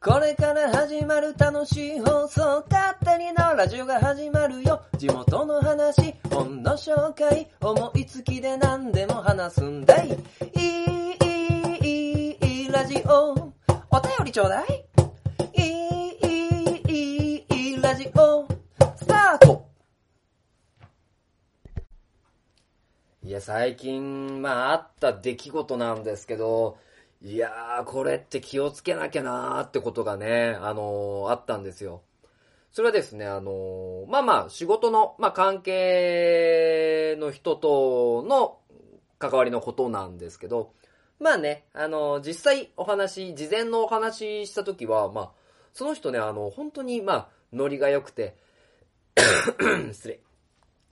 これから始まる楽しい放送、勝手にのラジオが始まるよ。地元の話、本の紹介、思いつきで何でも話すんだい。いい、いい、いい、ラジオ。お便りちょうだい。いい、いい、いい、いい、ラジオ。スタートいや、最近、まあ、あった出来事なんですけど、いやー、これって気をつけなきゃなーってことがね、あのーあったんですよ。それはですね、あのーまあまあ、仕事の、まあ関係の人との関わりのことなんですけど、まあね、あのー実際お話、事前のお話しした時は、まあ、その人ね、あの、本当に、まあ、ノリが良くて、失礼。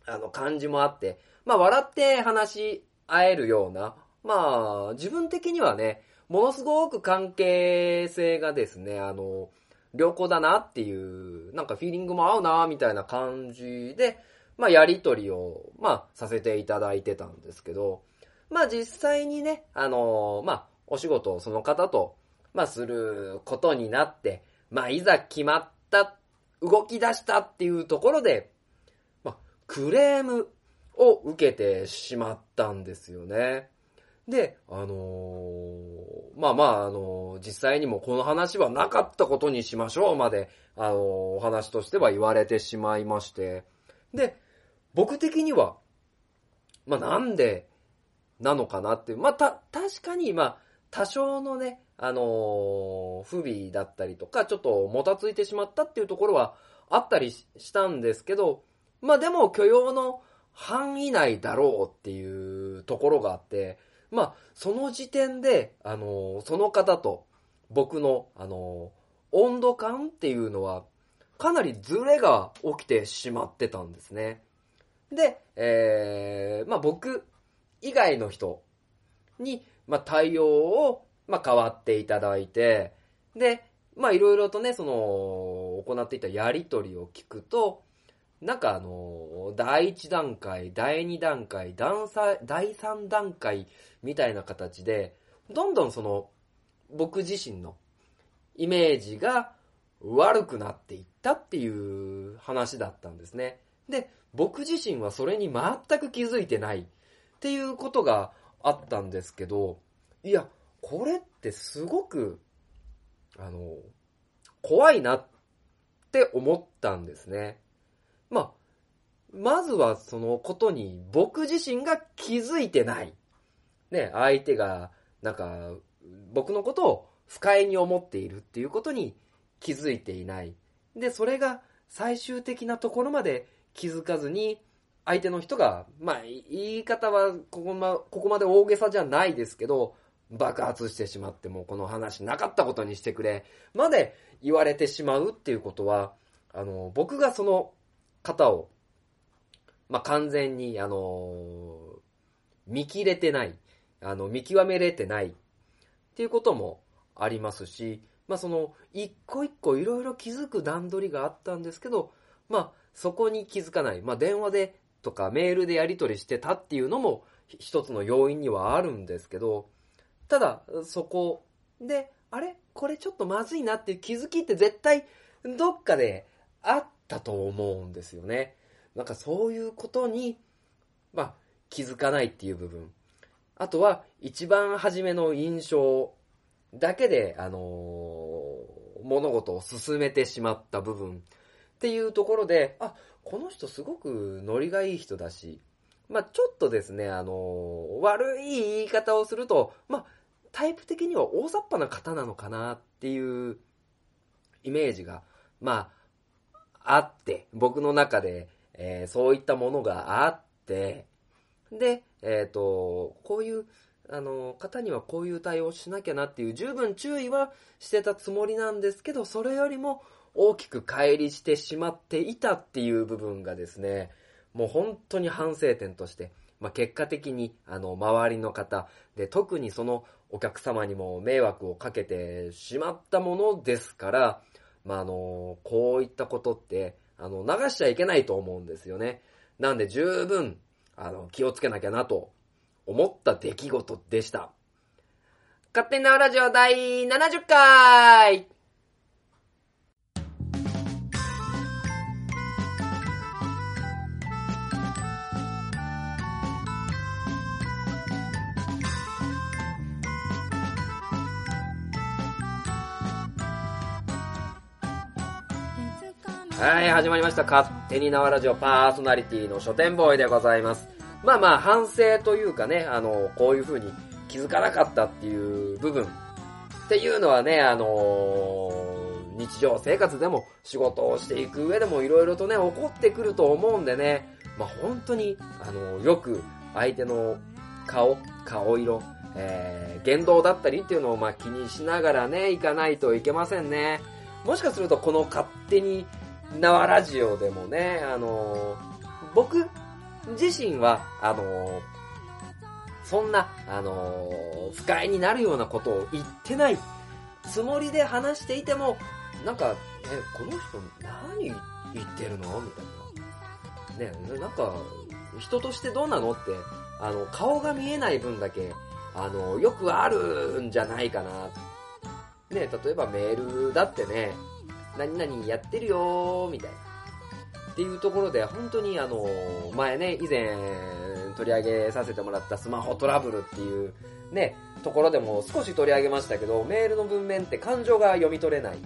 あの、感じもあって、まあ、笑って話し合えるような、まあ、自分的にはね、ものすごく関係性がですね、あの、良好だなっていう、なんかフィーリングも合うな、みたいな感じで、まあ、やりとりを、まあ、させていただいてたんですけど、まあ、実際にね、あの、まあ、お仕事をその方と、まあ、することになって、まあ、いざ決まった、動き出したっていうところで、まあ、クレームを受けてしまったんですよね。で、あのーまあまあ、あのー実際にもこの話はなかったことにしましょうまで、あのーお話としては言われてしまいまして。で、僕的には、まあなんでなのかなっていう、まあた、確かに、まあ、多少のね、あの不備だったりとか、ちょっともたついてしまったっていうところはあったりしたんですけど、まあでも許容の範囲内だろうっていうところがあって、まあ、その時点で、あのその方と僕の、あの温度感っていうのは、かなりズレが起きてしまってたんですね。で、えー、まあ僕以外の人に、まあ対応を、まあ変わっていただいて、で、まあいろいろとね、その、行っていたやりとりを聞くと、なんかあの、第1段階、第2段階、第3段階みたいな形で、どんどんその、僕自身のイメージが悪くなっていったっていう話だったんですね。で、僕自身はそれに全く気づいてないっていうことがあったんですけど、いや、これってすごく、あの、怖いなって思ったんですね。まあ、まずはそのことに僕自身が気づいてない。ね、相手が、なんか、僕のことを不快に思っているっていうことに気づいていない。で、それが最終的なところまで気づかずに、相手の人が、まあ、言い方はここま、ここまで大げさじゃないですけど、爆発してしまってもこの話なかったことにしてくれ、まで言われてしまうっていうことは、あの、僕がその方を、まあ、完全に、あの、見切れてない、あの、見極めれてないっていうこともありますし、まあ、その、一個一個いろいろ気づく段取りがあったんですけど、まあ、そこに気づかない。まあ、電話でとかメールでやり取りしてたっていうのも一つの要因にはあるんですけど、ただ、そこで、あれ？これちょっとまずいなっていう気づきって絶対どっかであったと思うんですよね。なんかそういうことに、まあ、気づかないっていう部分。あとは、一番初めの印象だけで、あのー物事を進めてしまった部分っていうところで、あ、この人すごくノリがいい人だし、まあちょっとですね、あのー悪い言い方をすると、まあタイプ的には大雑把な方なのかなっていうイメージが、まあ、あって、僕の中で、えーそういったものがあって、で、えっ、と、こういう、あの、方にはこういう対応しなきゃなっていう十分注意はしてたつもりなんですけど、それよりも大きく乖離してしまっていたっていう部分がですね、もう本当に反省点として、まあ、結果的に、あの、周りの方、で、特にそのお客様にも迷惑をかけてしまったものですから、まあ、あの、こういったことって、あの、流しちゃいけないと思うんですよね。なんで十分、あの、気をつけなきゃなと思った出来事でした。勝手なラジオ第70回はい、始まりました。勝手に縄ラジオパーソナリティの書店ボーイでございます。まあまあ、反省というかね、あの、こういう風に気づかなかったっていう部分っていうのはね、あの日常生活でも仕事をしていく上でも色々とね、起こってくると思うんでね、まあ本当に、あのよく相手の顔、顔色、えー、言動だったりっていうのをまあ気にしながらね、いかないといけませんね。もしかするとこの勝手に縄ラジオでもね、あの僕自身は、あのそんな、あの不快になるようなことを言ってないつもりで話していても、なんか、え、この人何言ってるの？みたいな。ね、なんか、人としてどうなの？って、あの、顔が見えない分だけ、あの、よくあるんじゃないかな。ね、例えばメールだってね、何々やってるよみたいな。っていうところで、本当にあの、前ね、以前取り上げさせてもらったスマホトラブルっていう、ね、ところでも少し取り上げましたけど、メールの文面って感情が読み取れない。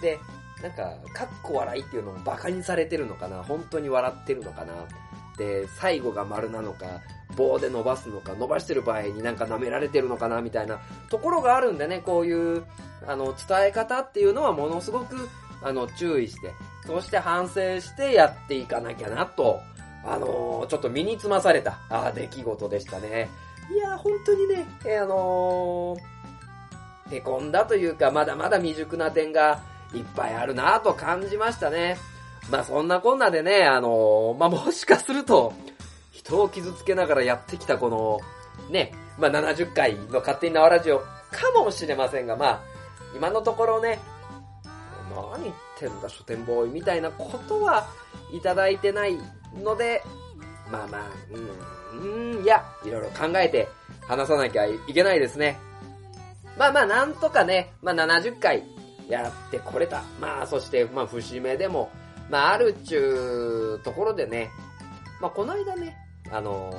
で、なんか、かっこ笑いっていうのも馬鹿にされてるのかな本当に笑ってるのかな、最後が丸なのか、棒で伸ばすのか、伸ばしてる場合になんか舐められてるのかなみたいなところがあるんでね、こういう、あの、伝え方っていうのはものすごく、あの、注意して、そして反省してやっていかなきゃなと、あのー、ちょっと身につまされた、あ出来事でしたね。いや、本当にね、えー、あのー、へこんだというか、まだまだ未熟な点がいっぱいあるなと感じましたね。まあそんなこんなでね、あのー、まあもしかすると、人を傷つけながらやってきたこの、ね、まあ70回の勝手に縄ラジオかもしれませんが、まあ、今のところね、何言ってんだ書店ボーイみたいなことはいただいてないので、まあまあ、うん、うん、いや、いろいろ考えて話さなきゃいけないですね。まあまあ、なんとかね、まあ70回やってこれた。まあ、そして、まあ、節目でも、まあ、あるっちゅうところでね、まあ、この間ね、あの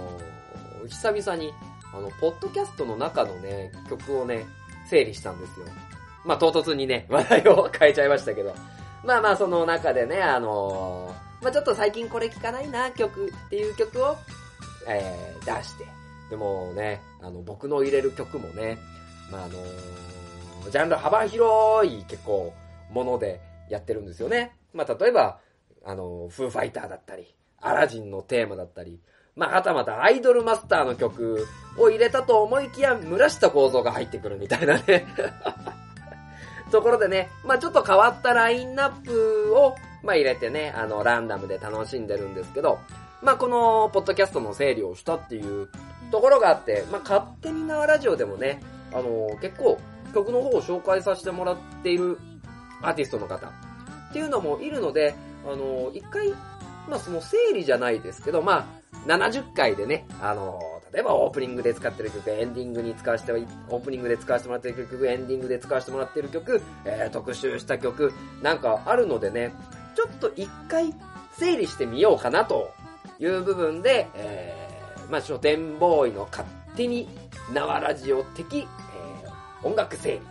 ー、久々に、あの、ポッドキャストの中のね、曲をね、整理したんですよ。まあ、唐突にね、話題を変えちゃいましたけど。まあまあ、その中でね、あのー、まあちょっと最近これ聴かないな、曲っていう曲を、えー、出して。でもね、あの、僕の入れる曲もね、まああのー、ジャンル幅広い結構ものでやってるんですよね。まあ例えば、あの、フーファイターだったり、アラジンのテーマだったり、まあ、はたまたアイドルマスターの曲を入れたと思いきや、村下構造が入ってくるみたいなね ところでね、まあちょっと変わったラインナップを、まあ入れてね、あの、ランダムで楽しんでるんですけど、まあこの、ポッドキャストの整理をしたっていうところがあって、まあ勝手に縄ラジオでもね、あの、結構曲の方を紹介させてもらっているアーティストの方。っていうのもいるので、あの、一回、まあその整理じゃないですけど、まあ、70回でね、あの、例えばオープニングで使ってる曲、エンディングに使わせて、オープニングで使わせてもらってる曲、エンディングで使わせてもらってる曲、えー、特集した曲、なんかあるのでね、ちょっと一回整理してみようかなという部分で、えー、まあ書店ボーイの勝手に縄ラジオ的、えー、音楽整理。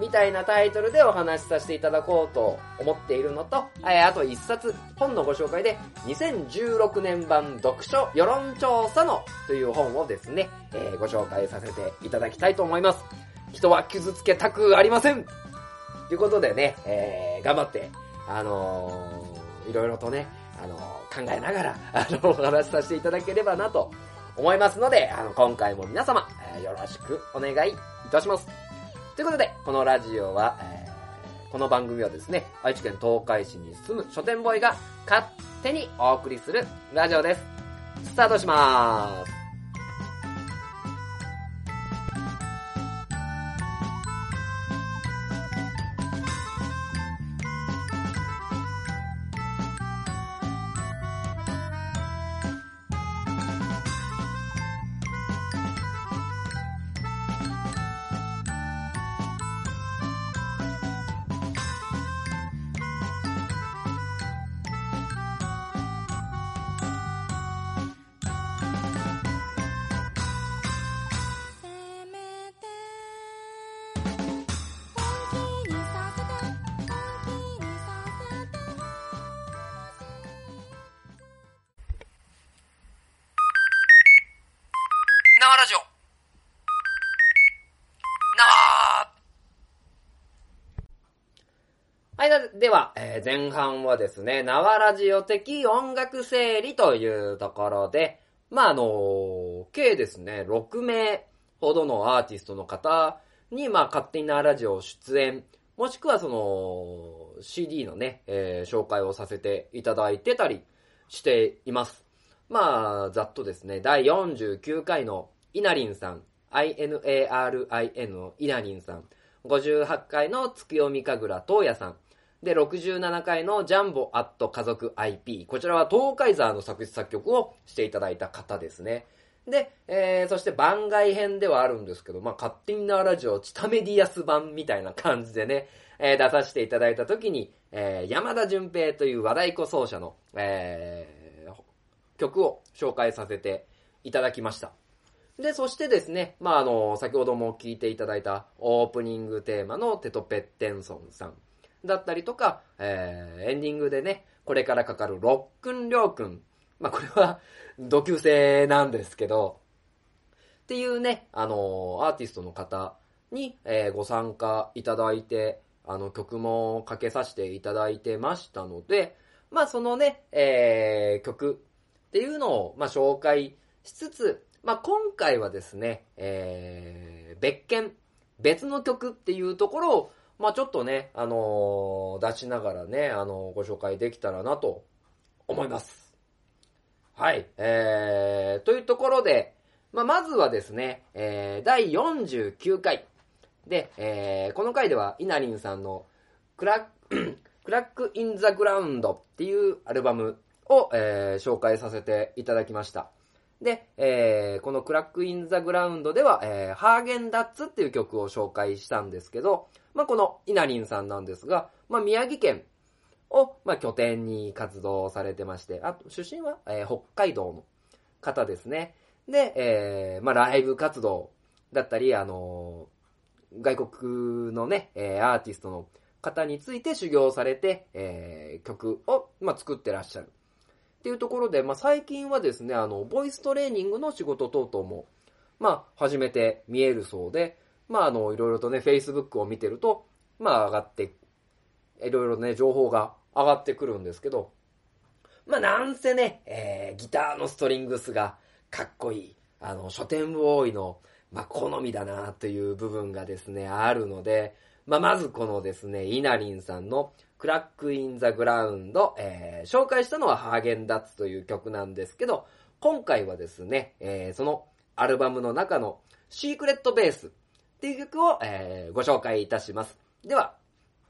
みたいなタイトルでお話しさせていただこうと思っているのと、えあと一冊、本のご紹介で、2016年版読書世論調査のという本をですね、えー、ご紹介させていただきたいと思います。人は傷つけたくありませんということでね、えー、頑張って、あのー、いろいろとね、あのー、考えながら、あの、お話しさせていただければなと思いますので、あの、今回も皆様、えー、よろしくお願いいたします。ということで、このラジオは、えー、この番組はですね、愛知県東海市に住む書店ボーイが勝手にお送りするラジオです。スタートしまーす。前半はですね、縄ラジオ的音楽整理というところで、まあ、あの計ですね、6名ほどのアーティストの方に、まあ、勝手に縄ラジオ出演、もしくはその、CD のね、えー紹介をさせていただいてたりしています。まあ、ざっとですね、第49回のイナリンさん、INARIN のイナリンさん、58回の月読み神楽東也さん、で、67回のジャンボアット家族 IP。こちらは東海ザーの作詞作曲をしていただいた方ですね。で、えー、そして番外編ではあるんですけど、まあ、勝手になラジオ、チタメディアス版みたいな感じでね、えー出させていただいた時に、えー山田純平という和太鼓奏者の、えー曲を紹介させていただきました。で、そしてですね、まあ、あの、先ほども聞いていただいたオープニングテーマのテトペッテンソンさんだったりとか、えーエンディングでね、これからかかるロックンりょうくん。まあ、これは 同級生なんですけど、っていうね、あの、アーティストの方に、えーご参加いただいて、あの、曲もかけさせていただいてましたので、まあ、そのね、えー曲っていうのを、まあ、紹介しつつ、まあ、今回はですね、えー別件、別の曲っていうところを、まあ、ちょっとね、あのー出しながらね、あのーご紹介できたらなと思います。はい、えー、というところで、まあ、まずはですね、えー第49回。で、えーこの回では、イナリンさんのクラックラック・ イン・ザ・グラウンドっていうアルバムを、えー紹介させていただきました。で、えーこのクラック・イン・ザ・グラウンドでは、えーハーゲンダッツっていう曲を紹介したんですけど、まあ、このイナリンさんなんですが、まあ、宮城県を、まあ、拠点に活動されてまして、あと、出身は、えー北海道の方ですね。で、えーまあ、ライブ活動だったり、あのー外国のね、えーアーティストの方について修行されて、えー曲を、まあ、作ってらっしゃる。っていうところで、まあ、最近はですね、あの、ボイストレーニングの仕事等々も、まあ、始めて見えるそうで、まあ、あの、いろいろとね、Facebook を見てると、まあ、上がって、いろいろね、情報が上がってくるんですけど、まあ、なんせね、えーギターのストリングスがかっこいい、あの、書店ボーイの、まあ、好みだなという部分がですね、あるので、まあ、まずこのですね、イナリンさんのクラックインザグラウンド、えー紹介したのはハーゲンダッツという曲なんですけど、今回はですね、えーそのアルバムの中のシークレットベースっていう曲を、えーご紹介いたします。では、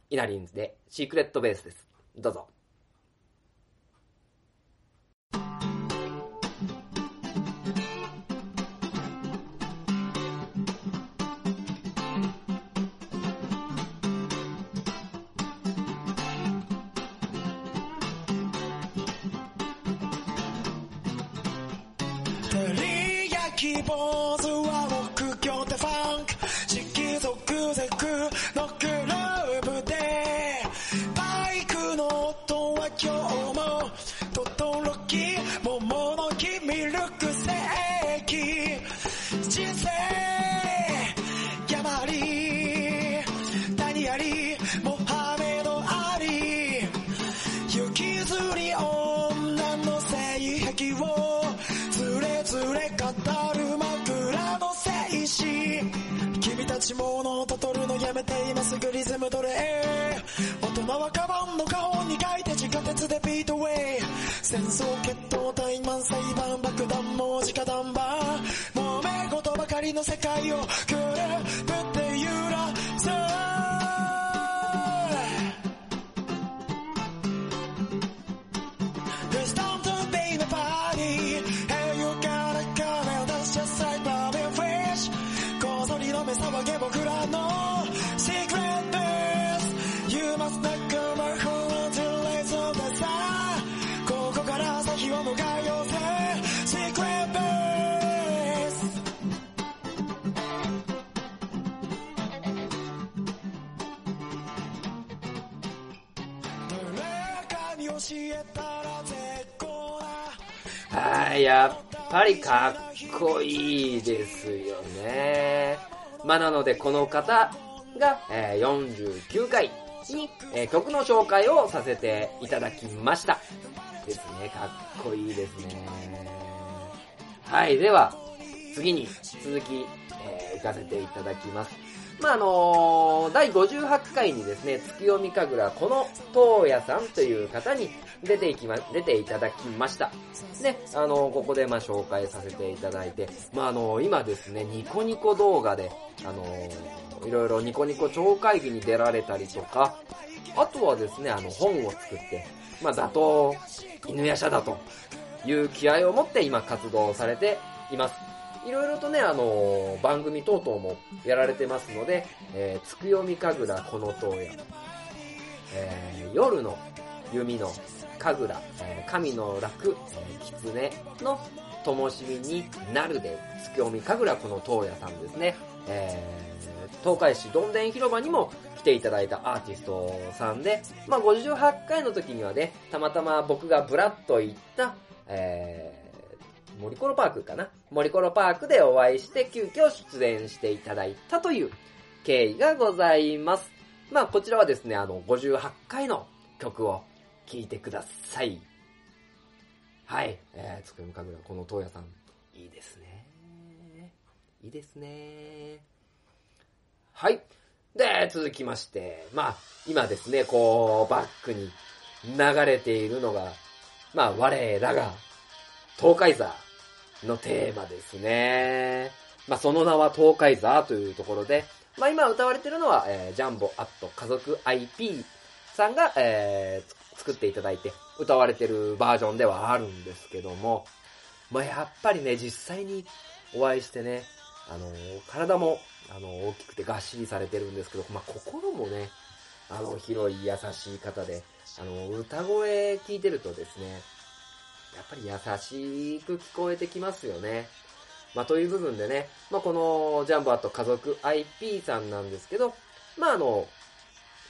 イナリンズでシークレットベースです。どうぞ。やめて今すぐリズム取れ大人はカバンの顔に書いて地下鉄でビートウェイ。戦争決闘怠慢裁判爆弾も直談判揉め事ばかりの世界をグループってぱりかっこいいですよね。まあ、なので、この方が、えー49回に、えー曲の紹介をさせていただきました。ですね、かっこいいですね。はい、では、次に続き、えー行かせていただきます。まあ、あの第58回にですね、月読み神楽、この東野さんという方に出ていきま、出ていただきました。で、あのここでま紹介させていただいて、まあ、あの今ですね、ニコニコ動画で、あのーいろいろニコニコ超会議に出られたりとか、あとはですね、あの、本を作って、まあ、打倒、犬夜叉だという気合を持って今活動されています。いろいろとね、あのー番組等々もやられてますので、えー、つくよみかぐらこの塔や、えー夜の弓の神楽、えー神の楽、えー狐の灯火になるで、つくよみ神楽この塔屋さんですね。えー、東海市どんでん広場にも来ていただいたアーティストさんで、まあ58回の時にはね、たまたま僕がブラッと行った、えー、森コロパークかな森コロパークでお会いして急遽出演していただいたという経緯がございます。まあこちらはですね、あの58回の曲を聴いてください。はい。えー、つくみかぐら、この東野さん、いいですね。いいですね。はい。で、続きまして、まあ、今ですね、こう、バックに流れているのが、まあ、我らが、東海座のテーマですね。まあ、その名は東海座というところで、まあ、今歌われてるのは、えージャンボアット家族 IP さんが、えー作っていただいて歌われてるバージョンではあるんですけども、まあ、やっぱりね、実際にお会いしてね、あのー体も、あのー大きくてがっしりされてるんですけど、まあ、心もね、あの、広い優しい方で、あの、歌声聞いてるとですね、やっぱり優しく聞こえてきますよね。まあ、という部分でね、まあ、このジャンボアット家族 IP さんなんですけど、まあ、あの、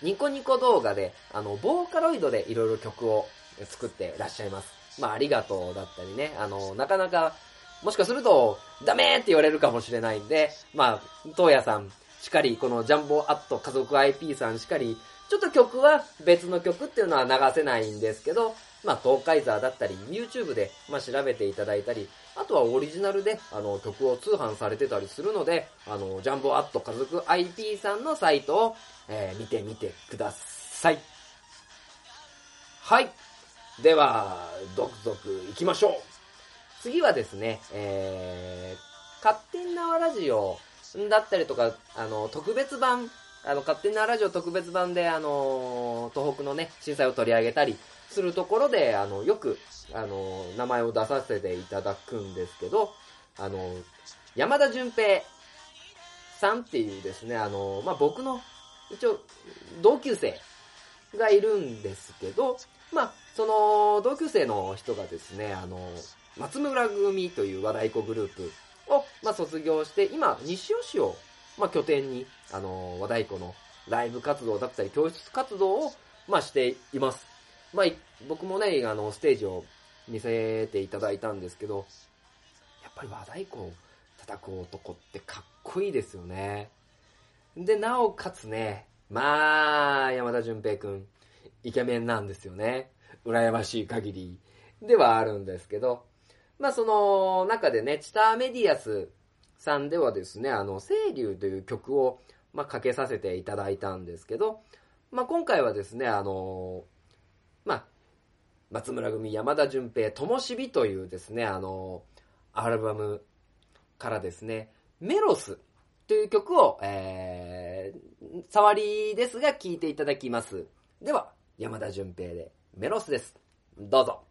ニコニコ動画で、あの、ボーカロイドでいろいろ曲を作ってらっしゃいます。まあ、ありがとうだったりね、あの、なかなか、もしかすると、ダメって言われるかもしれないんで、まあ、東野さん、しっかり、このジャンボアット家族 IP さんしっかり、ちょっと曲は別の曲っていうのは流せないんですけど、まあ、東海ザーだったり、YouTube で、まあ、調べていただいたり、あとはオリジナルで、あの、曲を通販されてたりするので、あの、ジャンボアット家族 IP さんのサイトを、えー見てみてください。はい。では、続々行きましょう。次はですね、えー、勝手に縄ラジオだったりとか、あの、特別版、あの、勝手に縄ラジオ特別版で、あの、東北のね、震災を取り上げたりするところで、あの、よく、あの、名前を出させていただくんですけど、あの、山田純平さんっていうですね、あの、まあ、僕の、一応、同級生がいるんですけど、まあ、その、同級生の人がですね、あの、松村組という和太鼓グループを、まあ、卒業して、今、西尾市を、まあ、拠点に、あの、和太鼓のライブ活動だったり、教室活動を、まあ、しています。まあ、僕もね、あの、ステージを見せていただいたんですけど、やっぱり和太鼓を叩く男ってかっこいいですよね。で、なおかつね、まあ、山田純平くん、イケメンなんですよね。羨ましい限りではあるんですけど、まあその中でね、チターメディアスさんではですね、あの、清流という曲を、まあ、かけさせていただいたんですけど、まあ今回はですね、あの、松村組山田純平ともしびというですね、あの、アルバムからですね、メロスという曲を、えー、触りですが聴いていただきます。では、山田純平でメロスです。どうぞ。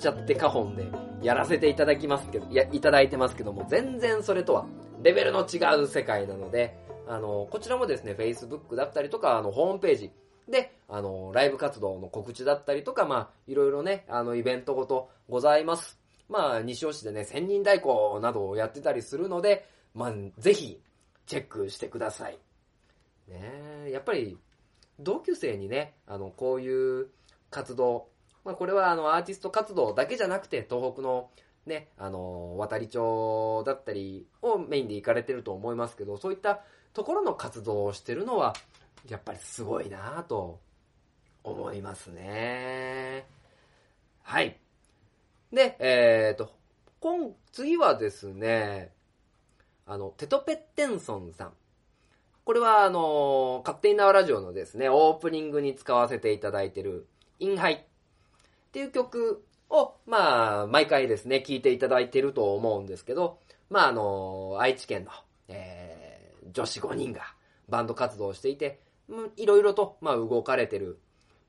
ちゃってカホンでやらせていただきますけど、いや、いただいてますけども、全然それとはレベルの違う世界なので、あの、こちらもですね、Facebook だったりとか、あの、ホームページで、あの、ライブ活動の告知だったりとか、まあ、いろいろね、あの、イベントごとございます。まあ、西尾市でね、千人太鼓などをやってたりするので、まあ、ぜひ、チェックしてください。ねやっぱり、同級生にね、あの、こういう活動、まあ、これはあの、アーティスト活動だけじゃなくて、東北のね、あの、渡り町だったりをメインで行かれてると思いますけど、そういったところの活動をしてるのは、やっぱりすごいなぁと思いますね。はい。で、えっ、と、今、次はですね、あの、テトペッテンソンさん。これはあの、勝手に縄ラジオのですね、オープニングに使わせていただいてる、インハイっていう曲を、まあ、毎回ですね、聴いていただいてると思うんですけど、まあ、あの、愛知県の、えー、女子5人がバンド活動をしていて、いろいろと、まあ、動かれてる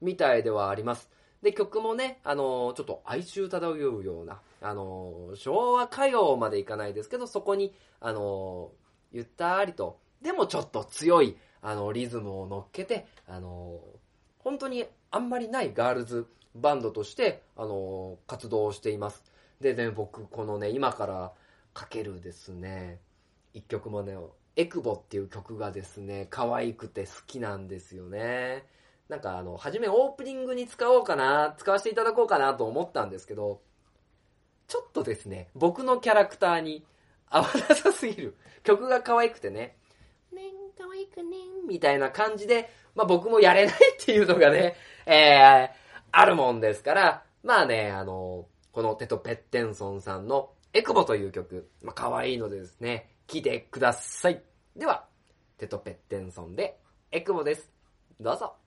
みたいではあります。で、曲もね、あの、ちょっと哀愁漂うような、あの、昭和歌謡までいかないですけど、そこに、あの、ゆったりと、でもちょっと強い、あの、リズムを乗っけて、あの、本当にあんまりないガールズバンドとして、あの、活動しています。でね、僕、このね、今からかけるですね、一曲もね、エクボっていう曲がですね、可愛くて好きなんですよね。なんかあの、初めオープニングに使おうかな、使わせていただこうかなと思ったんですけど、ちょっとですね、僕のキャラクターに合わなさすぎる。曲が可愛くてね、ねん、可愛くねん、みたいな感じで、まあ僕もやれないっていうのがね、えー、あるもんですから、まあね、あの、このテト・ペッテンソンさんのエクボという曲、まあ可愛いのでですね、聴いてください。では、テト・ペッテンソンでエクボです。どうぞ。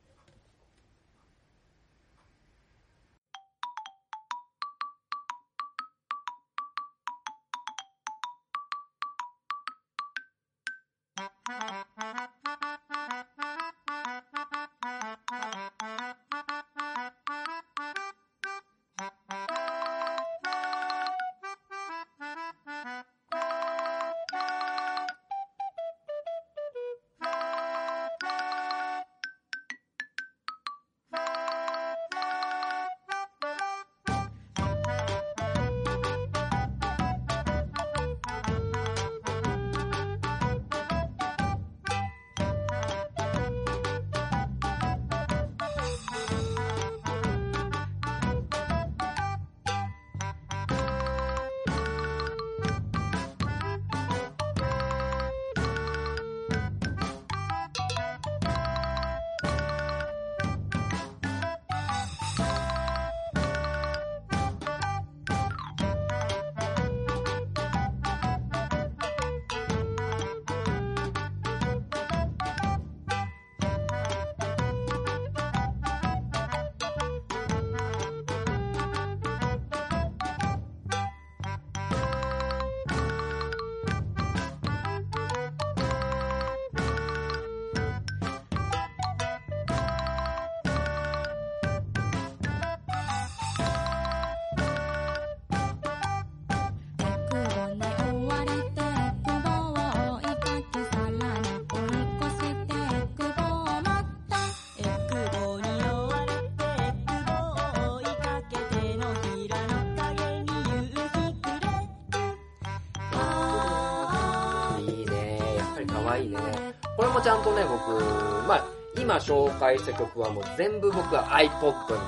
これもちゃんとね、僕、まあ、今紹介した曲はもう全部僕は iPod に、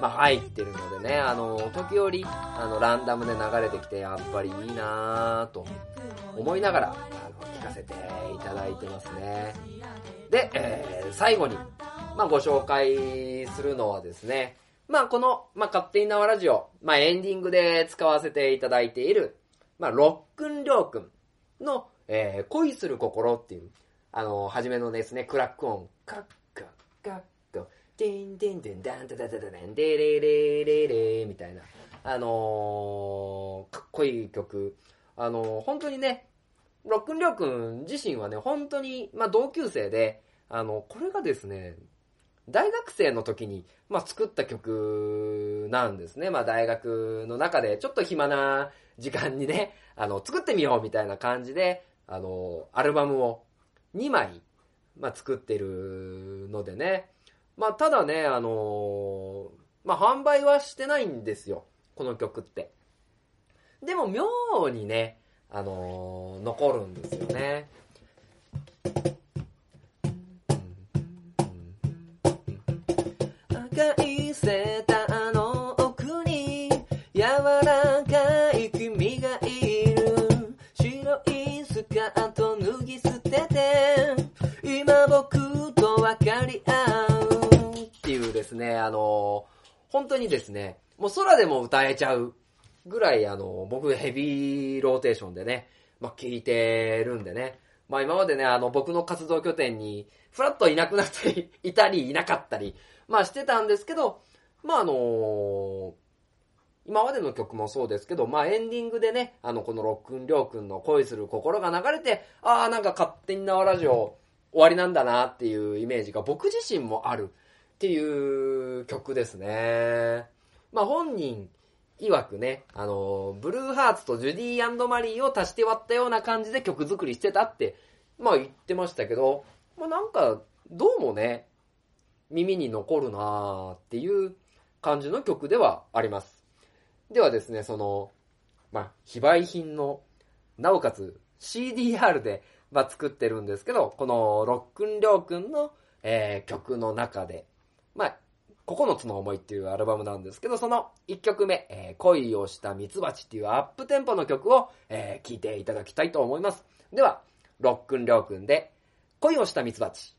まあ、入ってるのでね、あの、時折、あの、ランダムで流れてきて、やっぱりいいなぁと思いながら、あの、聞かせていただいてますね。で、えー最後に、まあ、ご紹介するのはですね、まあ、この、まあ、勝手に縄ラジオ、まあ、エンディングで使わせていただいている、まあ、ロックンりょうくんの、えー恋する心っていう、あの、初めのですね、クラック音、カッカッカッと、デンデンデンダンダダダダダンデレレレレみたいな、あのーかっこいい曲あの、本当にね、ロックンリョウ君自身はね、本当に、まあ、同級生で、あの、これがですね、大学生の時に、まあ、作った曲なんですね。まあ、大学の中で、ちょっと暇な時間にね、あの、作ってみようみたいな感じで、あの、アルバムを2枚、まあ、作ってるのでね。まあ、ただね、あのまあ、販売はしてないんですよ。この曲って。でも、妙にね、あの残るんですよね。赤いセーターり合うっていうですね、あの本当にですね、もう空でも歌えちゃうぐらいあの僕ヘビーローテーションでね、まあ聴いてるんでね、まあ今までね、あの僕の活動拠点にふらっといなくなっていたりいなかったり、まあしてたんですけど、まああの今までの曲もそうですけど、まあエンディングでね、あのこのロックンりょうくんの恋する心が流れて、ああなんか勝手に縄ラジオ終わりなんだなっていうイメージが僕自身もあるっていう曲ですね。まあ本人曰くね、あの、ブルーハーツとジュディマリーを足して割ったような感じで曲作りしてたって、まあ言ってましたけど、まあなんか、どうもね、耳に残るなーっていう感じの曲ではあります。ではですね、その、まあ、非売品の、なおかつ CDR で、まあ、作ってるんですけど、このロックンリョーくんの、えー曲の中で、まあ、9つの思いっていうアルバムなんですけど、その1曲目、えー恋をしたミツバチっていうアップテンポの曲を、えー聴いていただきたいと思います。では、ロックンリョーくんで、恋をしたミツバチ。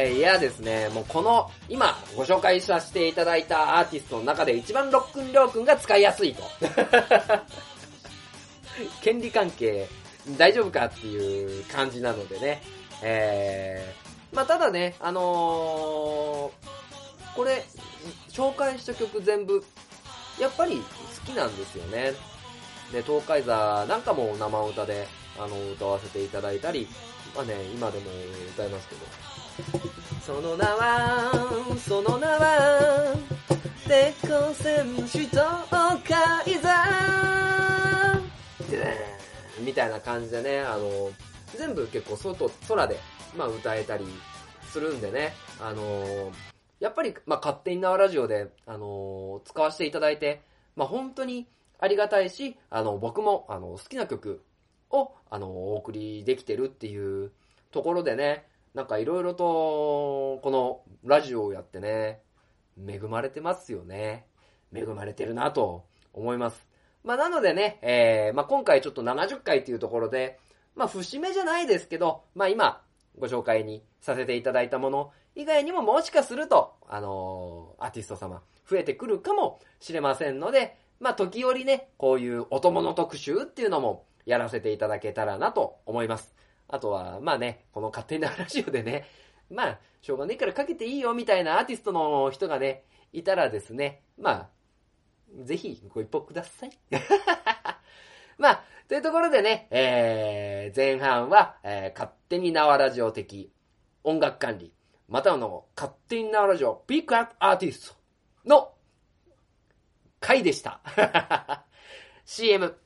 い。いやですね、もうこの、今ご紹介させていただいたアーティストの中で一番ロックンりょうくんが使いやすいと。権利関係大丈夫かっていう感じなのでね。えー、まあただね、あのーこれ、紹介した曲全部、やっぱり好きなんですよね。で、東海座なんかも生歌で、あの、歌わせていただいたり、まあね、今でも歌いますけど。その名は、その名は、鉄鋼戦士東海座。みたいな感じでね、あの、全部結構外、空で、まあ歌えたりするんでね、あの、やっぱり、まあ勝手に縄ラジオで、あの、使わせていただいて、まあ本当にありがたいし、あの、僕も、あの、好きな曲を、あの、お送りできてるっていうところでね、なんかいろいろと、このラジオをやってね、恵まれてますよね。恵まれてるなと思います。まあなのでね、えー、まあ今回ちょっと70回っていうところで、まあ節目じゃないですけど、まあ今ご紹介にさせていただいたもの以外にももしかすると、あのーアーティスト様増えてくるかもしれませんので、まあ時折ね、こういうお供の特集っていうのもやらせていただけたらなと思います。あとは、まあね、この勝手なラジオでね、まあ、しょうがねえからかけていいよみたいなアーティストの人がね、いたらですね、まあ、ぜひご一報ください。まあ、というところでね、えー、前半は、えー、勝手に縄ラジオ的音楽管理、またはの勝手に縄ラジオピックアップアーティストの回でした。CM。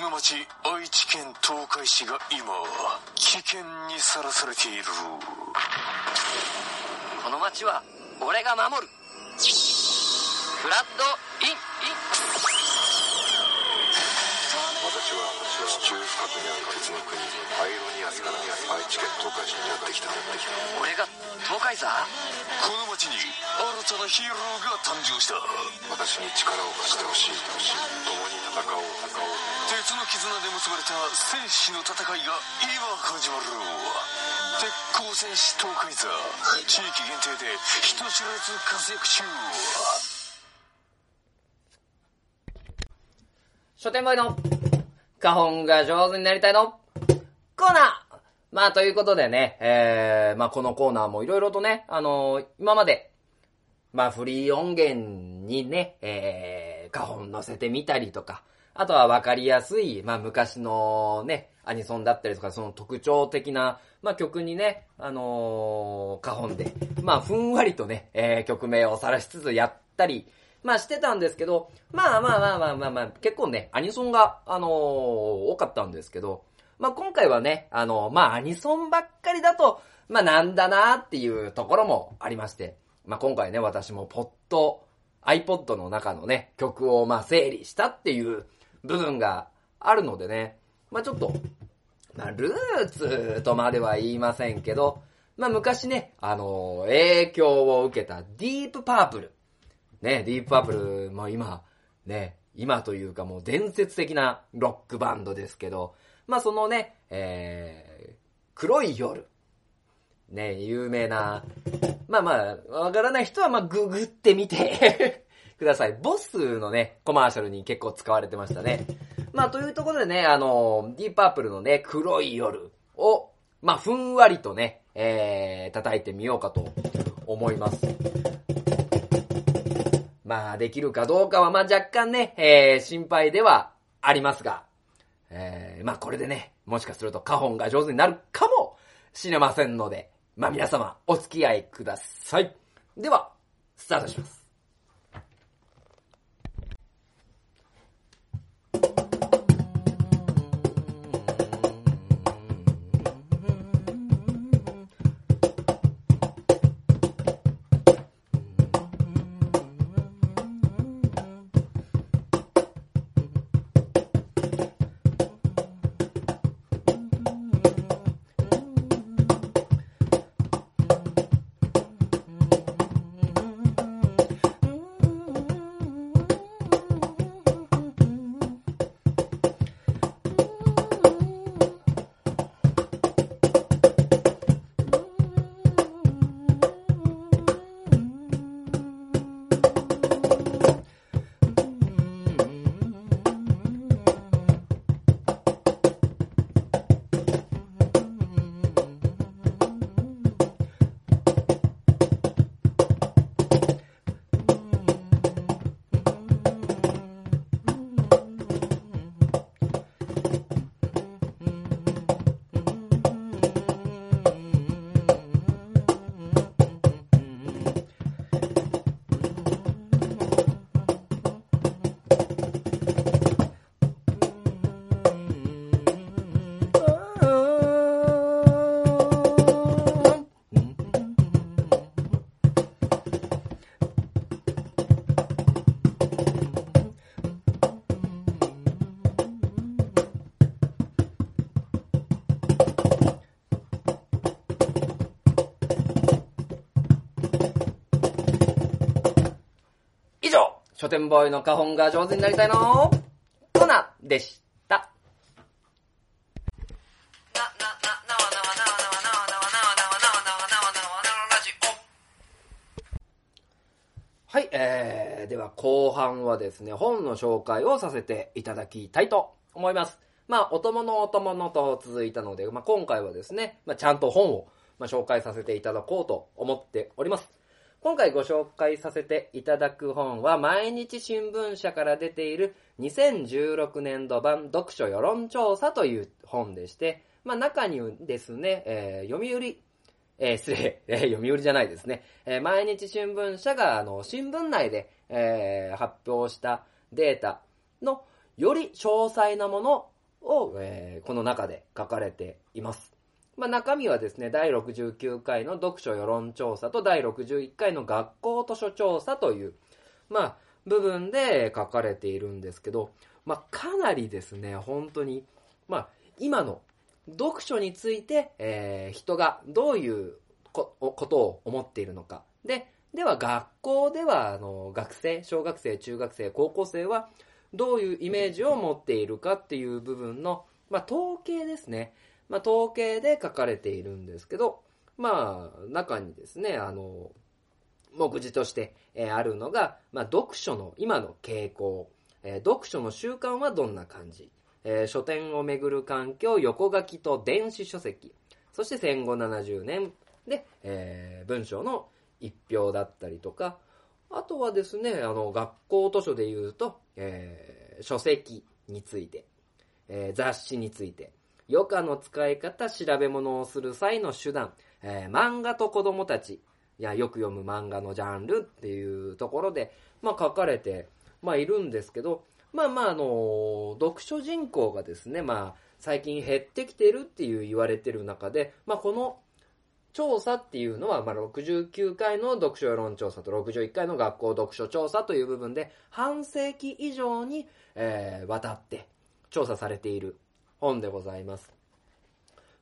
町愛知県東海市が今危険にさらされている。この町は俺が守る。フラッドイン私は地中深くにある鉄の国アイロニアスから愛知県東海市にやってきた。俺が東海座この町に新たなヒーローが誕生した。私に力を貸してほしい。共に戦おう戦おう。鉄の絆で結ばれた戦士の戦いが今始まる。鉄鋼戦士東海座。地域限定で人知れず活躍中。書店ボーイの花本が上手になりたいの。コーナー。まあ、ということでね、えー、まあ、このコーナーもいろいろとね、あのー今まで、まあ、フリー音源にね、えー、花本載せてみたりとか、あとは分かりやすい、まあ、昔のね、アニソンだったりとか、その特徴的な、まあ、曲にね、あのー、花本で、まあ、ふんわりとね、えー、曲名をさらしつつやったり、まあしてたんですけど、まあまあまあまあまあまあ、結構ね、アニソンが、あのー多かったんですけど、まあ今回はね、あのまあアニソンばっかりだと、まあなんだなっていうところもありまして、まあ今回ね、私もポッド、iPod の中のね、曲をま整理したっていう部分があるのでね、まあちょっと、まあルーツとまでは言いませんけど、まあ昔ね、あのー影響を受けたディープパープル、ね、ディープパープルも今、ね、今というかもう伝説的なロックバンドですけど、まあそのね、えー、黒い夜、ね、有名な、まあまあ、わからない人はまあググってみて ください。ボスのね、コマーシャルに結構使われてましたね。まあというところでね、あの、ディープパープルのね、黒い夜を、まあふんわりとね、えー、叩いてみようかと思います。まあ、できるかどうかは、まあ若干ね、えー、心配ではありますが、えー、まあこれでね、もしかすると花本が上手になるかもしれませんので、まあ皆様、お付き合いください。では、スタートします。上、書店ボーイの花本が上手になりたいのコーナーでした。はい、えー、では後半はですね、本の紹介をさせていただきたいと思います。まあ、お供のお供のと続いたので、まあ、今回はですね、まあ、ちゃんと本を、まあ、紹介させていただこうと思っております。今回ご紹介させていただく本は、毎日新聞社から出ている2016年度版読書世論調査という本でして、まあ中にですね、えー読売、えー失礼、えー読売じゃないですね、えー毎日新聞社があの新聞内で、えー発表したデータのより詳細なものを、えーこの中で書かれています。まあ、中身はですね、第69回の読書世論調査と第61回の学校図書調査という、まあ、部分で書かれているんですけど、まあ、かなりですね、本当に、まあ、今の読書について、えー人がどういうことを思っているのか。で、では学校では、あの、学生、小学生、中学生、高校生は、どういうイメージを持っているかっていう部分の、まあ、統計ですね。まあ、統計で書かれているんですけど、まあ、中にですね、あの、目次として、あるのが、まあ、読書の今の傾向、えー読書の習慣はどんな感じ、えー書店をめぐる環境、横書きと電子書籍、そして戦後70年で、え文章の一票だったりとか、あとはですね、あの、学校図書で言うと、え書籍について、え雑誌について、余暇の使い方、調べ物をする際の手段、えー漫画と子供たち、いや、よく読む漫画のジャンルっていうところで、まあ書かれて、まあいるんですけど、まあまああの、読書人口がですね、まあ最近減ってきてるっていう言われてる中で、まあこの調査っていうのは、まあ、69回の読書世論調査と61回の学校読書調査という部分で、半世紀以上に、えー渡って調査されている。本でございます。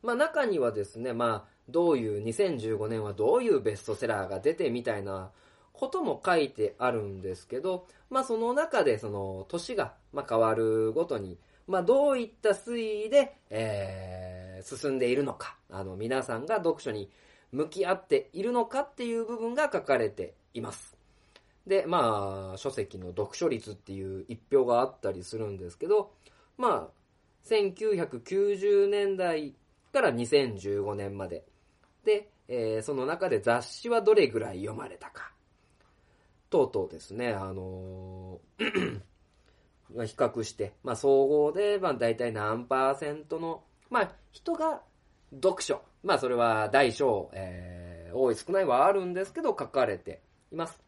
まあ、中にはですね、まあ、どういう、2015年はどういうベストセラーが出てみたいなことも書いてあるんですけど、まあ、その中で、その、年が、まあ、変わるごとに、まあ、どういった推移で、えー進んでいるのか、あの、皆さんが読書に向き合っているのかっていう部分が書かれています。で、まあ、書籍の読書率っていう一票があったりするんですけど、まあ、1990年代から2015年まで。で、えーその中で雑誌はどれぐらい読まれたか。等々ですね、あのー まあ比較して、まあ、総合で、まあ、大体何パーセントの、まあ、人が読書。まあ、それは大小、えー多い少ないはあるんですけど、書かれています。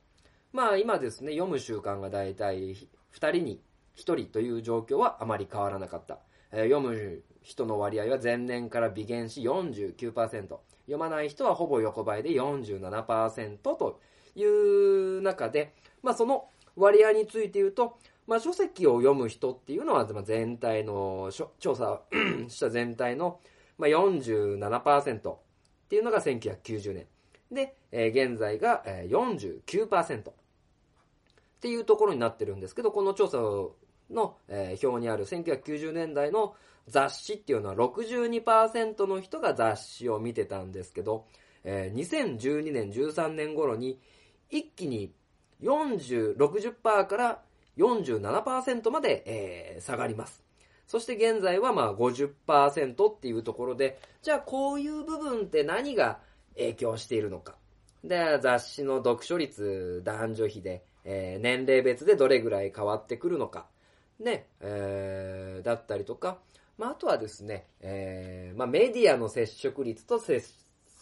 まあ、今ですね、読む習慣が大体2人に1人という状況はあまり変わらなかった。読む人の割合は前年から微減し49%。読まない人はほぼ横ばいで47%という中で、まあ、その割合について言うと、まあ、書籍を読む人っていうのは、まあ、全体の、調査 した全体の、ま、47%っていうのが1990年。で、え現在が、49%っていうところになってるんですけど、この調査をの、えー表にある1990年代の雑誌っていうのは62%の人が雑誌を見てたんですけど、えー2012年、13年頃に一気に40、60%から47%まで、えー下がります。そして現在はまあ50%っていうところで、じゃあこういう部分って何が影響しているのか。で、雑誌の読書率、男女比で、えー年齢別でどれぐらい変わってくるのか。ね、えーだったりとか、まあ、あとはですね、えーまあ、メディアの接触率と接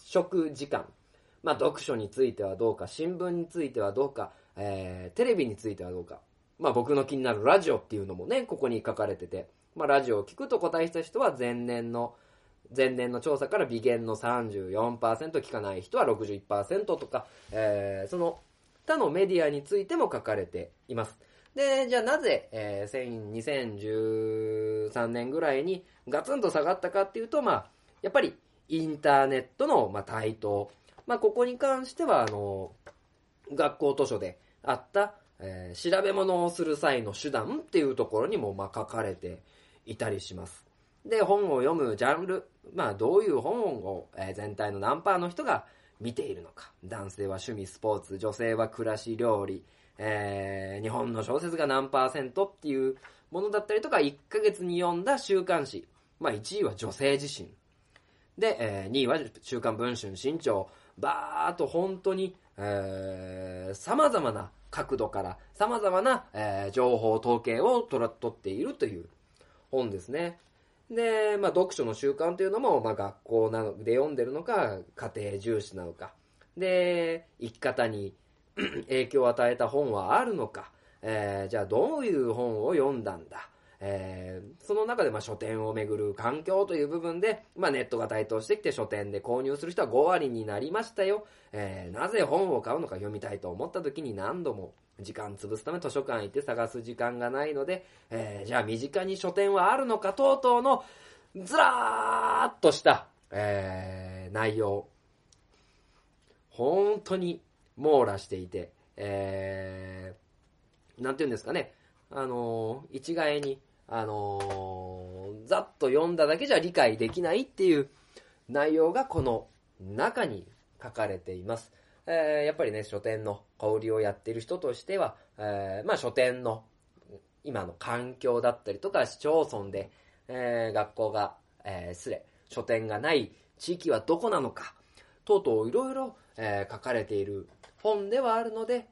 触時間。まあ、読書についてはどうか、新聞についてはどうか、えーテレビについてはどうか。まあ、僕の気になるラジオっていうのもね、ここに書かれてて、まあ、ラジオを聞くと答えした人は前年の、前年の調査から微減の34%、聞かない人は61%とか、えーその他のメディアについても書かれています。で、じゃあなぜ、えー2013年ぐらいにガツンと下がったかっていうと、まあ、やっぱりインターネットの、まあ、台頭。まあ、ここに関しては、あの、学校図書であった、えー調べ物をする際の手段っていうところにも、まあ、書かれていたりします。で、本を読むジャンル、まあ、どういう本を、えー全体の何パーの人が見ているのか。男性は趣味、スポーツ、女性は暮らし、料理、えー日本の小説が何パーセントっていうものだったりとか、1ヶ月に読んだ週刊誌。まあ、1位は女性自身。で、えー2位は週刊文春新潮。バーっと本当に、えー、様々な角度から、様々な、えー情報、統計を取ら取っているという本ですね。で、まあ、読書の習慣というのも、まあ、学校なので読んでるのか、家庭重視なのか。で、生き方に 影響を与えた本はあるのか？えーじゃあどういう本を読んだんだ？えーその中でまあ書店をめぐる環境という部分で、まあ、ネットが台頭してきて書店で購入する人は5割になりましたよ。えーなぜ本を買うのか読みたいと思った時に何度も時間潰すため図書館行って探す時間がないので、えーじゃあ身近に書店はあるのか等々のずらーっとした、えー、内容。本当に網羅していて、えー、なんて言うんですかね。あのー一概に、あのーざっと読んだだけじゃ理解できないっていう内容がこの中に書かれています。えーやっぱりね、書店の小売りをやっている人としては、えーまあ書店の今の環境だったりとか、市町村で、えー学校が、えー失礼、書店がない地域はどこなのか、等々いろいろ、えー書かれている本ではあるので、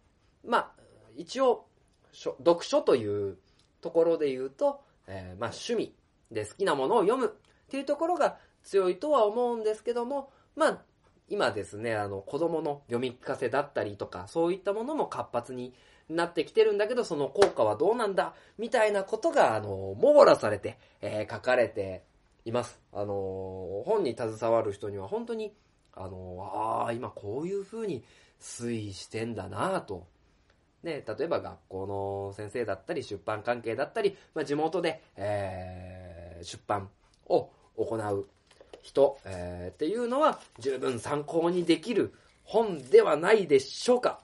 まあ、一応、読書というところで言うと、えーまあ趣味で好きなものを読むっていうところが強いとは思うんですけども、まあ、今ですね、あの、子供の読み聞かせだったりとか、そういったものも活発になってきてるんだけど、その効果はどうなんだみたいなことが、あの、網羅されて、えー書かれています。あの、本に携わる人には本当に、あの、ああ、今こういう風に推移してんだなぁと。ね、例えば学校の先生だったり、出版関係だったり、まあ、地元で、えー出版を行う人、えーっていうのは十分参考にできる本ではないでしょうか。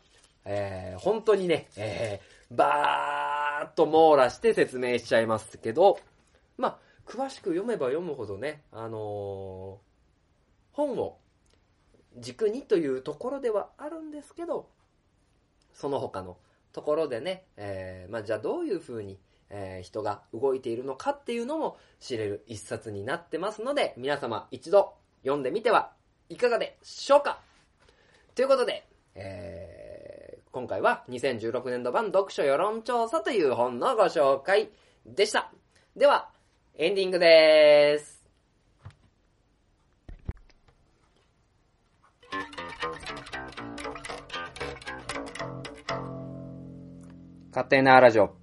えー本当にね、えーばーっと網羅して説明しちゃいますけど、まあ、詳しく読めば読むほどね、あのー本を軸にというところではあるんですけど、その他のところでね、えーまあ、じゃあどういうふうに、えー人が動いているのかっていうのも知れる一冊になってますので、皆様一度読んでみてはいかがでしょうかということで、えー今回は2016年度版読書世論調査という本のご紹介でした。では、エンディングです。勝手なラジオ。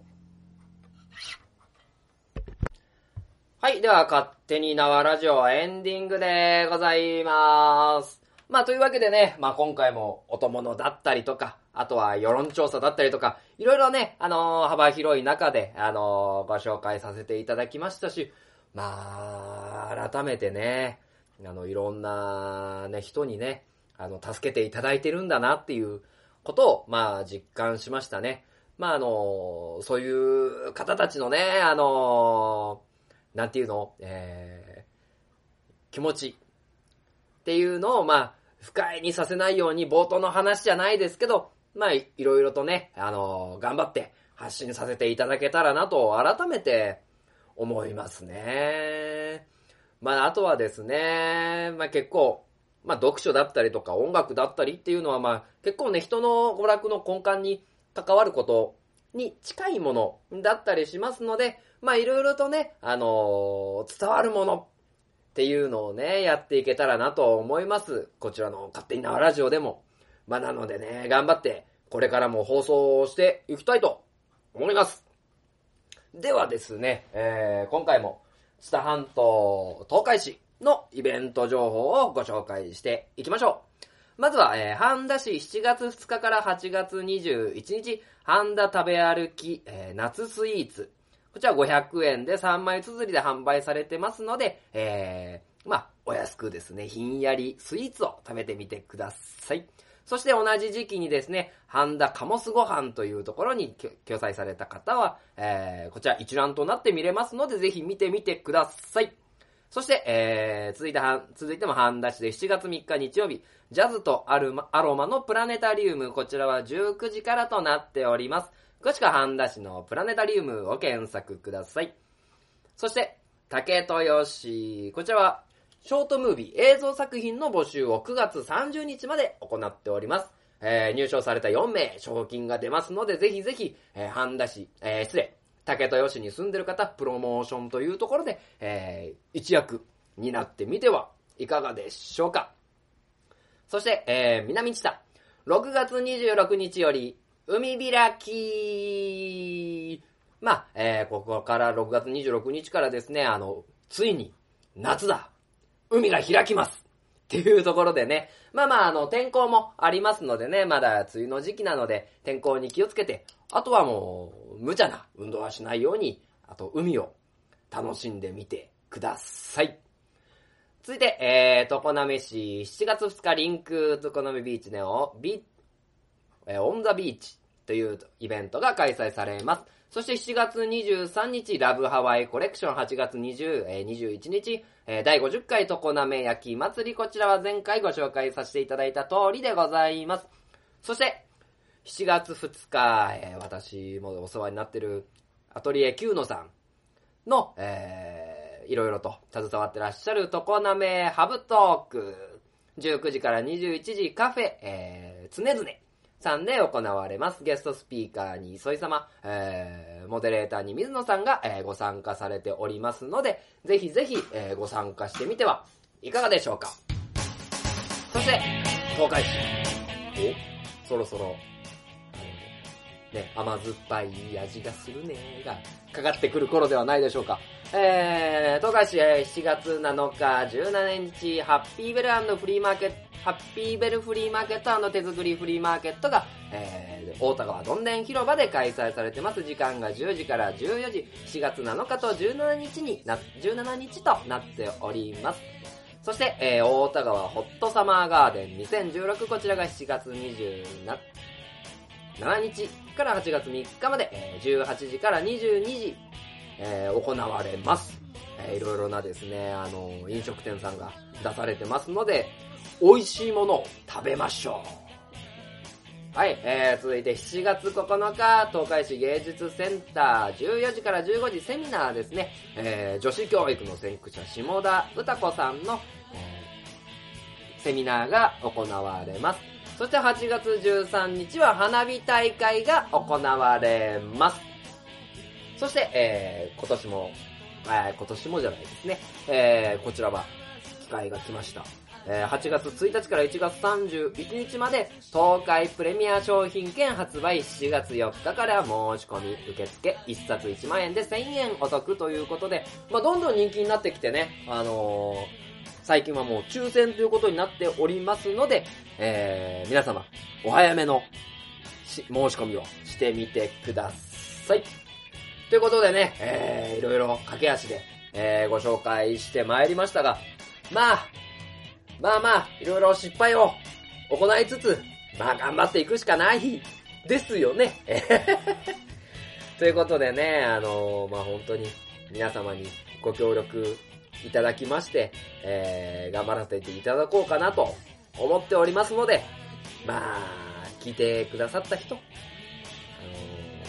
はい。では、勝手に縄ラジオエンディングでございます。まあ、というわけでね、まあ今回もお供のだったりとか、あとは世論調査だったりとか、いろいろね、あのー幅広い中で、あのーご紹介させていただきましたし、まあ、改めてね、あの、いろんなね、人にね、あの、助けていただいてるんだなっていうことを、まあ、実感しましたね。まあ、あの、そういう方たちのね、あの、なんていうの、えー、気持ちっていうのを、まあ、不快にさせないように冒頭の話じゃないですけど、まあ、いいろいろとね、あの、頑張って発信させていただけたらなと、改めて思いますね。まあ、あとはですね、まあ結構、まあ読書だったりとか音楽だったりっていうのはまあ結構ね、人の娯楽の根幹に関わることに近いものだったりしますので、まあいろいろとね、あのー伝わるものっていうのをね、やっていけたらなと思います。こちらの勝手に縄ラジオでも。まあなのでね、頑張ってこれからも放送していきたいと思います。ではですね、えー今回も、知多半島東海市のイベント情報をご紹介していきましょう。まずは、えー、半田市7月2日から8月21日、半田食べ歩き、えー夏スイーツ。こちら500円で3枚綴りで販売されてますので、えー、まあ、お安くですね、ひんやりスイーツを食べてみてください。そして同じ時期にですね、半田カモスご飯というところにきょ掲載された方は、えー、こちら一覧となって見れますので、ぜひ見てみてください。そして、えー、続いては、続いても半田市で7月3日日曜日、ジャズとアルマアロマのプラネタリウム、こちらは19時からとなっております。詳しくは半田市のプラネタリウムを検索ください。そして、竹豊市、こちらは、ショートムービー映像作品の募集を9月30日まで行っております。えー入賞された4名、賞金が出ますので、ぜひぜひ、えー半田市、えー失礼、竹豊市に住んでる方、プロモーションというところで、えー一躍になってみてはいかがでしょうか。そして、えー南知多、6月26日より、海開き。まあ、えーここから6月26日からですね、あの、ついに、夏だ。海が開きます。っていうところでね、まあまあ、あの、天候もありますのでね、まだ梅雨の時期なので、天候に気をつけて、あとはもう、無茶な運動はしないように、あと、海を楽しんでみてください。続いて、えー、常滑市7月2日リンク常滑ビーチでのビ、えー、オンザビーチというイベントが開催されます。そして7月23日、ラブハワイコレクション8月20、えー、21日、えー第50回常滑焼き祭り、こちらは前回ご紹介させていただいた通りでございます。そして、7月2日、えー私もお世話になっているアトリエキューノさんの、えー、いろいろと携わってらっしゃる常滑ハブトーク、19時から21時カフェ、えー、常々さんで行われます。ゲストスピーカーに磯井様、えー、モデレーターに水野さんが、えーご参加されておりますので、ぜひぜひ、えーご参加してみてはいかがでしょうか。そして、東海市。おそろそろ、あの、ね、甘酸っぱい味がするねが、かかってくる頃ではないでしょうか。えー、東海市、7月7日、17日、ハッピーベルフリーマーケット、ハッピーベルフリーマーケット手作りフリーマーケットが、えー、大田川どんでん広場で開催されてます。時間が10時から14時、4月7日と17日にな、17日となっております。そして、えー、大田川ホットサマーガーデン2016、こちらが7月27 7日から8月3日まで、えー18時から22時、えー行われます。えーいろいろなですね、あの、飲食店さんが出されてますので、美味しいものを食べましょう。はい、えー、続いて7月9日、東海市芸術センター、14時から15時セミナーですね、えー、女子教育の先駆者、下田歌子さんの、えーセミナーが行われます。そして8月13日は花火大会が行われます。そして、えー、今年も、えー今年もじゃないですね、えー、こちらは、機会が来ました。えー8月1日から1月31日まで、東海プレミア商品券発売7月4日から申し込み受付1冊1万円で1000円お得ということで、まあ、どんどん人気になってきてね、あのー最近はもう抽選ということになっておりますので、えー、皆様、お早めの申し込みをしてみてください。ということでね、えー、いろいろ駆け足で、えー、ご紹介してまいりましたが、まあ、まあまあ、いろいろ失敗を行いつつ、まあ頑張っていくしかないですよね。ということでね、あのーまあ本当に皆様にご協力いただきまして、えー、頑張らせていただこうかなと思っておりますので、まあ、聞いてくださった人、あのー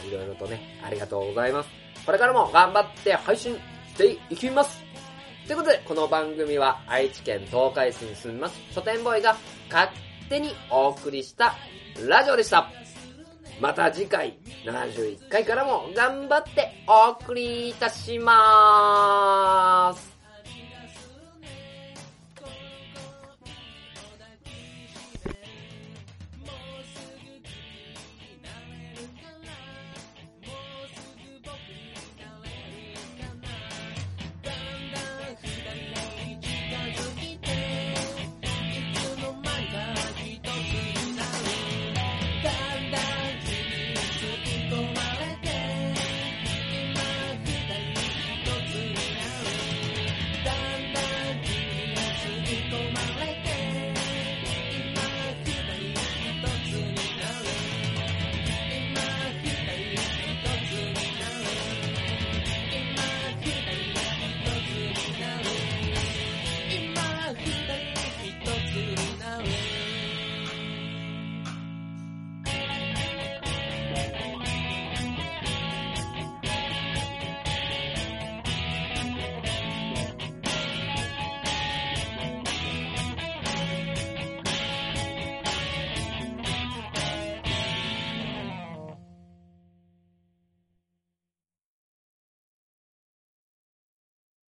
いろいろとね、ありがとうございます。これからも頑張って配信していきます。ということで、この番組は愛知県東海市に住みます書店ボーイが勝手にお送りしたラジオでした。また次回71回からも頑張ってお送りいたしまーす。